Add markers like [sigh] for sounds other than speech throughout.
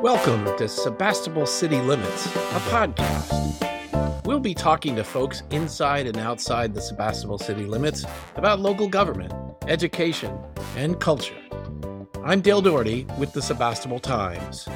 Welcome to Sebastopol City Limits, a podcast. We'll be talking to folks inside and outside the Sebastopol city limits about local government, education, and culture. I'm Dale Doherty with the Sebastopol Times.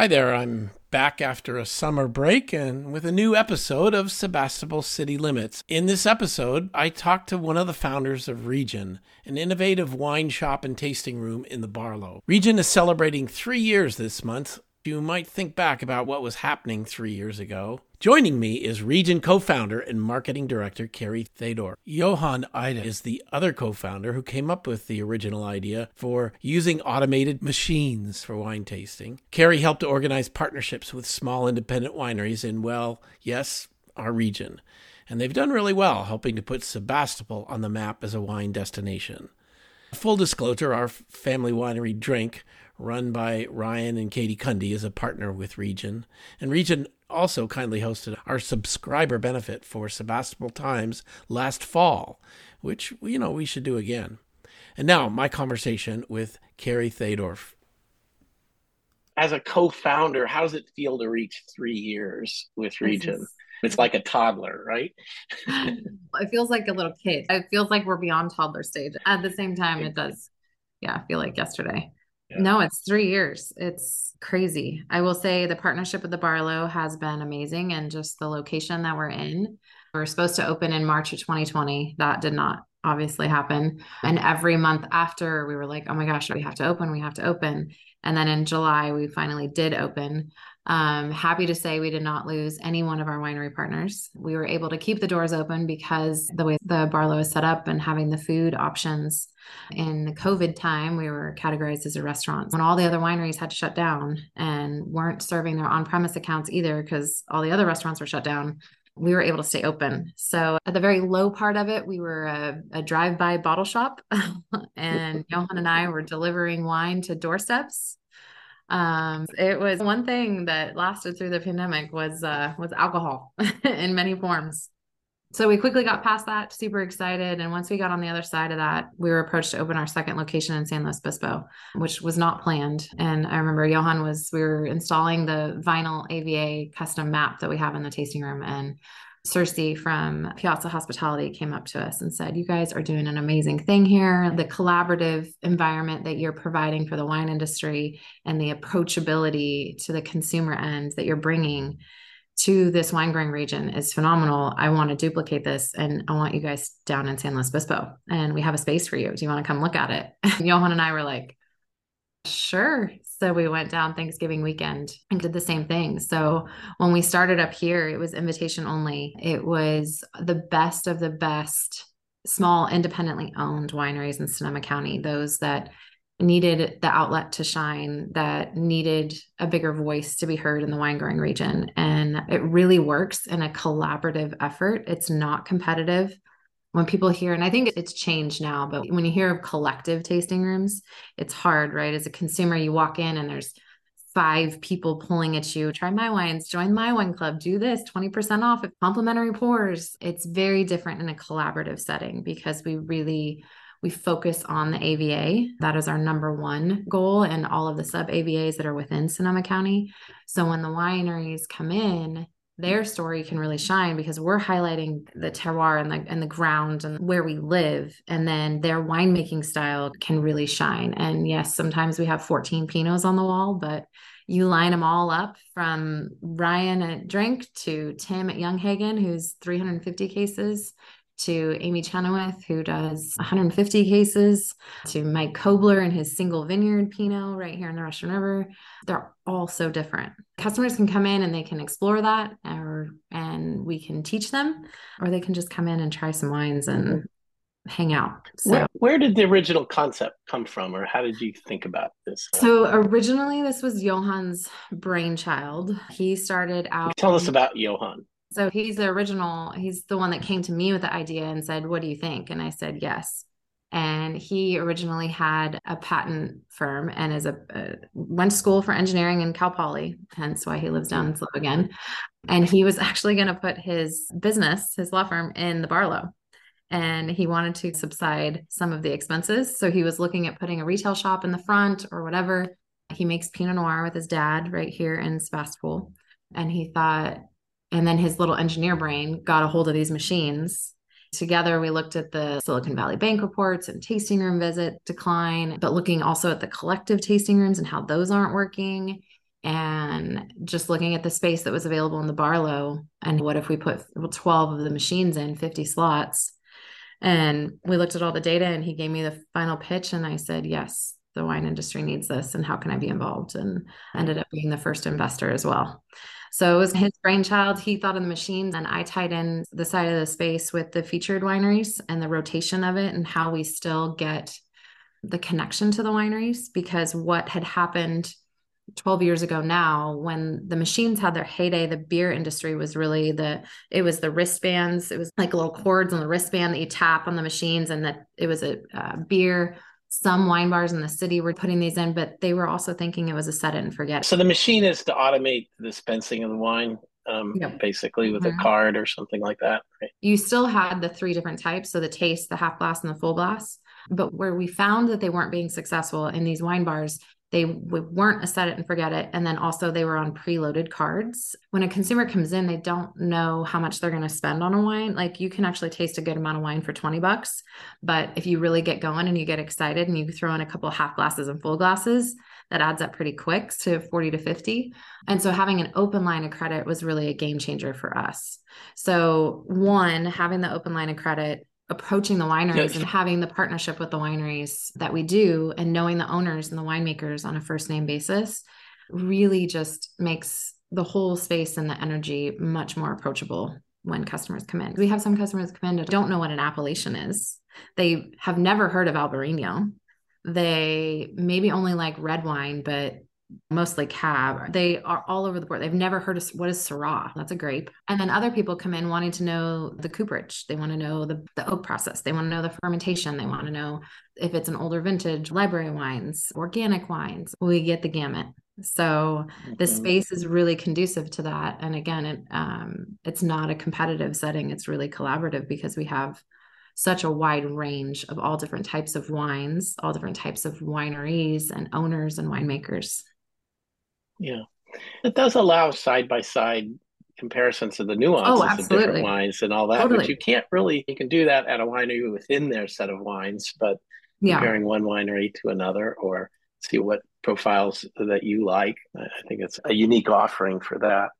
Hi there, I'm back after a summer break and with a new episode of Sebastopol City Limits. In this episode, I talked to one of the founders of Region, an innovative wine shop and tasting room in the Barlow. Region is celebrating three years this month. You might think back about what was happening three years ago. Joining me is Region co founder and marketing director Kerry Thedorf. Johan Eide is the other co founder who came up with the original idea for using automated machines for wine tasting. Kerry helped to organize partnerships with small independent wineries in, well, yes, our region. And they've done really well, helping to put Sebastopol on the map as a wine destination. Full disclosure, our family winery DRNK run by Ryan and Katie Kunde, is a partner with Region. And Region also kindly hosted our subscriber benefit for Sebastopol Times last fall, which, you know, we should do again. And now, my conversation with Kerry Thedorf. As a co founder, how does it feel to reach three years with Region? It's like a toddler, right? [laughs] it feels like a little kid. It feels like we're beyond toddler stage. At the same time, it does, yeah, feel like yesterday. Yeah. No, it's three years. It's crazy. I will say the partnership with the Barlow has been amazing and just the location that we're in. We are supposed to open in March of 2020. That did not obviously happen. And every month after, we were like, oh my gosh, we have to open, we have to open. And then in July, we finally did open. Um, happy to say we did not lose any one of our winery partners. We were able to keep the doors open because the way the Barlow is set up and having the food options in the COVID time, we were categorized as a restaurant. When all the other wineries had to shut down and weren't serving their on premise accounts either because all the other restaurants were shut down, we were able to stay open. So at the very low part of it, we were a, a drive-by bottle shop, [laughs] and [laughs] Johan and I were delivering wine to doorsteps. Um, it was one thing that lasted through the pandemic was uh, was alcohol [laughs] in many forms so we quickly got past that, super excited. And once we got on the other side of that, we were approached to open our second location in San Luis Obispo, which was not planned. And I remember Johan was, we were installing the vinyl AVA custom map that we have in the tasting room. And Cersei from Piazza Hospitality came up to us and said, You guys are doing an amazing thing here. The collaborative environment that you're providing for the wine industry and the approachability to the consumer end that you're bringing to this wine growing region is phenomenal. I want to duplicate this and I want you guys down in San Luis Obispo and we have a space for you. Do you want to come look at it? [laughs] Johan and I were like, sure. So we went down Thanksgiving weekend and did the same thing. So when we started up here, it was invitation only. It was the best of the best small independently owned wineries in Sonoma County, those that needed the outlet to shine, that needed a bigger voice to be heard in the wine growing region. And it really works in a collaborative effort. It's not competitive. When people hear, and I think it's changed now, but when you hear of collective tasting rooms, it's hard, right? As a consumer, you walk in and there's five people pulling at you try my wines join my wine club do this 20% off complimentary pours it's very different in a collaborative setting because we really we focus on the AVA. That is our number one goal and all of the sub AVAs that are within Sonoma County. So when the wineries come in, their story can really shine because we're highlighting the terroir and the and the ground and where we live and then their winemaking style can really shine and yes sometimes we have 14 pinots on the wall but you line them all up from Ryan at DRNK to Tim at Younghagen who's 350 cases to Amy Chenoweth, who does 150 cases, to Mike Kobler and his single vineyard Pinot right here in the Russian River. They're all so different. Customers can come in and they can explore that, or and we can teach them, or they can just come in and try some wines and hang out. So, where, where, did the original concept come from, or how did you think about this? So originally, this was Johan's brainchild. He started out. Tell us about Johan. So he's the original, he's the one that came to me with the idea and said, What do you think? And I said, Yes. And he originally had a patent firm and is a uh, went to school for engineering in Cal Poly, hence why he lives down in SLO again. And he was [laughs] actually going to put his business, his law firm, in the Barlow. and he wanted to subside some of the expenses. So he was looking at putting a retail shop in the front or whatever. He makes Pinot Noir with his dad right here in Sebastopol. And he thought, and then his little engineer brain got a hold of these machines. Together, we looked at the Silicon Valley Bank reports and tasting room visit decline, but looking also at the collective tasting rooms and how those aren't working and just looking at the space that was available in the Barlow and what if we put 12 of the machines in 50 slots and we looked at all the data and he gave me the final pitch and I said, yes, the wine industry needs this and how can I be involved? And ended up being the first investor as well. So it was his brainchild. He thought of the machines and I tied in the side of the space with the featured wineries and the rotation of it and how we still get the connection to the wineries because what had happened 12 years ago now when the machines had their heyday the beer industry was really the it was the wristbands it was like little cords on the wristband that you tap on the machines and that it was a uh, beer some wine bars in the city were putting these in but they were also thinking it was a set it and forget so the machine is to automate the dispensing of the wine um, yep. basically with mm-hmm. a card or something like that right? you still had the three different types so the taste the half glass and the full glass but where we found that they weren't being successful in these wine bars they weren't a set it and forget it. And then also they were on preloaded cards. When a consumer comes in, they don't know how much they're going to spend on a wine. Like you can actually taste a good amount of wine for 20 bucks. But if you really get going and you get excited and you throw in a couple half glasses and full glasses, that adds up pretty quick to 40 to 50. And so having an open line of credit was really a game changer for us. So, one, having the open line of credit approaching the wineries and having the partnership with the wineries that we do and knowing the owners and the winemakers on a first name basis really just makes the whole space and the energy much more approachable when customers come in. We have some customers come in that don't know what an appellation is. They have never heard of Albarino. They maybe only like red wine, but mostly cab. They are all over the board. They've never heard of what is Syrah. That's a grape. And then other people come in wanting to know the cooperage. They want to know the, the oak process. They want to know the fermentation. They want to know if it's an older vintage, library wines, organic wines. We get the gamut. So the space is really conducive to that. And again, it um, it's not a competitive setting. It's really collaborative because we have such a wide range of all different types of wines, all different types of wineries and owners and winemakers. Yeah. It does allow side by side comparisons of the nuances oh, of different wines and all that, totally. but you can't really you can do that at a winery within their set of wines, but yeah. comparing one winery to another or see what profiles that you like. I think it's a unique offering for that.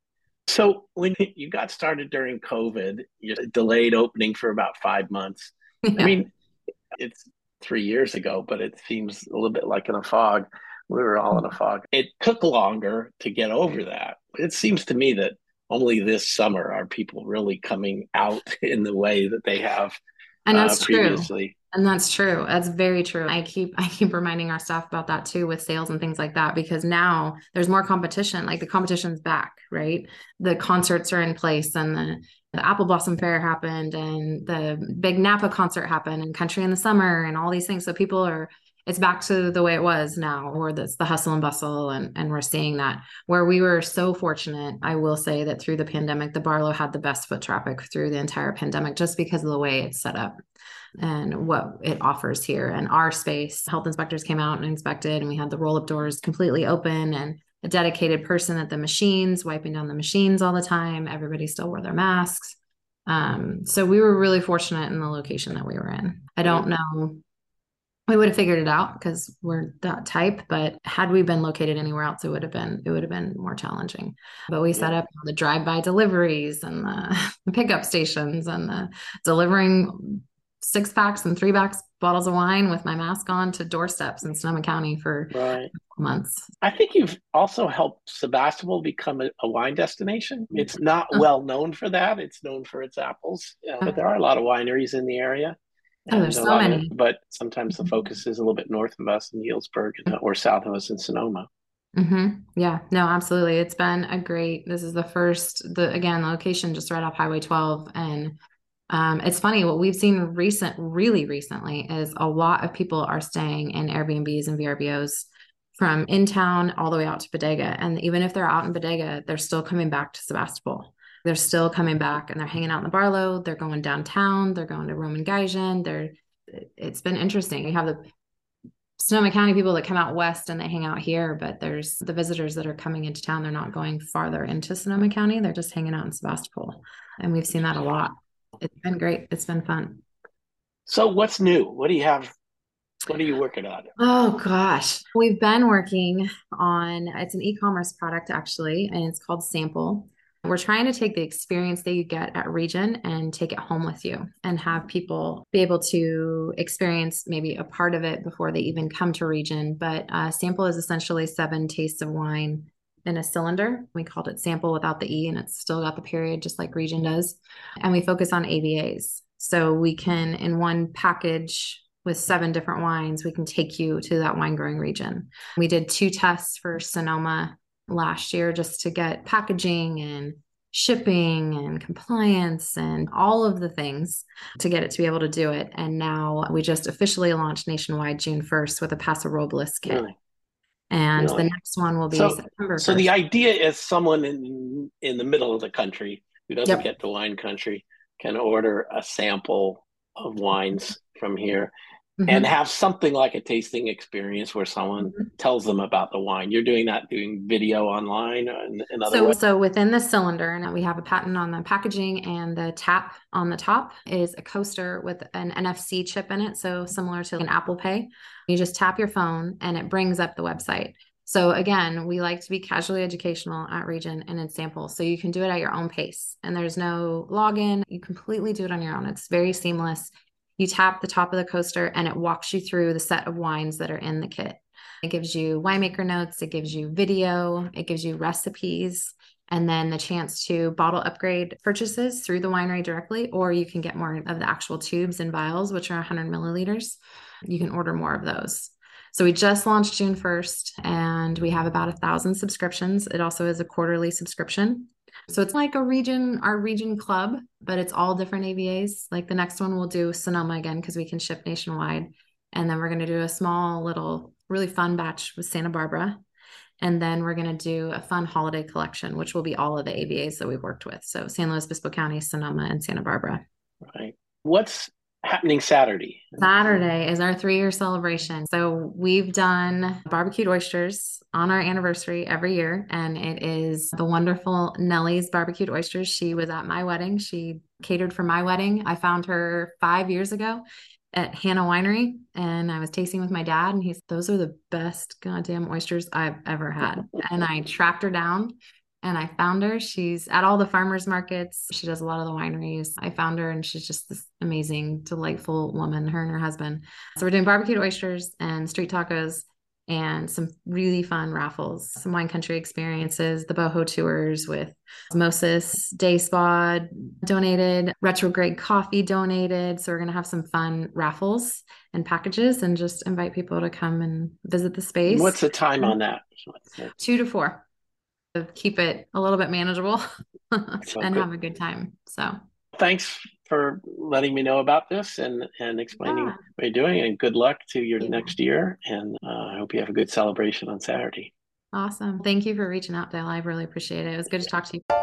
So when [laughs] you got started during COVID, you delayed opening for about five months. Yeah. I mean, it's three years ago, but it seems a little bit like in a fog we were all in a fog. It took longer to get over that. It seems to me that only this summer are people really coming out [laughs] in the way that they have and that's uh, previously. True. And that's true. That's very true. I keep I keep reminding our staff about that too with sales and things like that because now there's more competition. Like the competition's back, right? The concerts are in place and the the Apple Blossom Fair happened and the big Napa concert happened and Country in the Summer and all these things. So people are it's back to the way it was now or that's the hustle and bustle and and we're seeing that. Where we were so fortunate i will say that through the pandemic the barlow had the best foot traffic through the entire pandemic just because of the way it's set up and what it offers here. And our space health inspectors came out and inspected and we had the roll up doors completely open and a dedicated person at the machines wiping down the machines all the time. Everybody still wore their masks. Um, so we were really fortunate in the location that we were in. I don't know we would have figured it out because we're that type but had we been located anywhere else it would have been it would have been more challenging but we set up the drive-by deliveries and the, [laughs] the pickup stations and the delivering six packs and three packs bottles of wine with my mask on to doorsteps in Sonoma County for right. months. I think you've also helped Sebastopol become a, a wine destination. It's not uh-huh. well known for that. It's known for its apples, uh, but there are a lot of wineries in the area. Oh, there's so many. But sometimes the focus is a little bit north of us in Healdsburg or south of us in Sonoma. Mm-hmm. Yeah, no, absolutely. It's been a great. This is the first. The again, the location just right off Highway 12, and um, it's funny what we've seen recent, really recently, is a lot of people are staying in Airbnbs and VRBOs from in town all the way out to Bodega, and even if they're out in Bodega, they're still coming back to Sebastopol they're still coming back and they're hanging out in the Barlow. They're going downtown. They're going to Ramen Gaijin. They're it's been interesting. You have the Sonoma County people that come out west and they hang out here, but there's the visitors that are coming into town. They're not going farther into Sonoma County. They're just hanging out in Sebastopol. And we've seen that a lot. It's been great. It's been fun. So what's new? What do you have? What are you working on? Oh gosh. We've been working on it's an e-commerce product actually, and it's called Sampl. We're trying to take the experience that you get at Region and take it home with you and have people be able to experience maybe a part of it before they even come to Region. But uh, Sampl is essentially seven tastes of wine in a cylinder. We called it Sampl without the E, and it's still got the period, just like Region does. And we focus on AVAs. So we can, in one package, with seven different wines, we can take you to that wine growing region. We did two tests for Sonoma last year just to get packaging and shipping and compliance and all of the things to get it to be able to do it. And now we just officially launched nationwide June 1st with a Paso Robles kit. Really? And really? the next one will be so, September. 1st. So the idea is someone in in the middle of the country who doesn't yep. get to wine country can order a sample of wines from here mm-hmm. and have something like a tasting experience where someone mm-hmm. tells them about the wine. You're doing that, doing video online. In, in so, ways? so within the cylinder, and we have a patent on the packaging and the tap on the top is a coaster with an NFC chip in it. So similar to an Apple Pay. You just tap your phone and it brings up the website. So again, we like to be casually educational at Region and in Sampl. So you can do it at your own pace and there's no login. You completely do it on your own. It's very seamless. You tap the top of the coaster and it walks you through the set of wines that are in the kit. It gives you winemaker notes, it gives you video, it gives you recipes, and then the chance to bottle upgrade purchases through the winery directly, or you can get more of the actual tubes and vials, which are 100 milliliters. You can order more of those. So we just launched June 1st and we have about a thousand subscriptions. It also is a quarterly subscription. So it's like a region, our region club, but it's all different AVAs. Like the next one we'll do Sonoma again because we can ship nationwide. And then we're going to do a small little, really fun batch with Santa Barbara. And then we're going to do a fun holiday collection, which will be all of the AVAs that we've worked with. So San Luis Obispo County, Sonoma, and Santa Barbara. Right. What's happening Saturday? Saturday is our three year celebration. So we've done barbecued oysters on our anniversary every year, and it is the wonderful Nellie's barbecued oysters. She was at my wedding. She catered for my wedding. I found her five years ago at Hanna Winery and I was tasting with my dad and he's those are the best goddamn oysters I've ever had. [laughs] and I tracked her down and I found her. She's at all the farmers markets. She does a lot of the wineries. I found her and she's just this amazing, delightful woman, her and her husband. So we're doing barbecued oysters and street tacos and some really fun raffles, some wine country experiences, the boho tours with Osmosis, Day Spa donated, retrograde coffee donated. So we're going to have some fun raffles and packages and just invite people to come and visit the space. What's the time on that? Two to four keep it a little bit manageable [laughs] and good. have a good time. So thanks for letting me know about this and and explaining yeah. what you're doing and good luck to your yeah. next year and uh, I hope you have a good celebration on Saturday. Awesome. Thank you for reaching out, Dale. I really appreciate it. It was good to talk to you.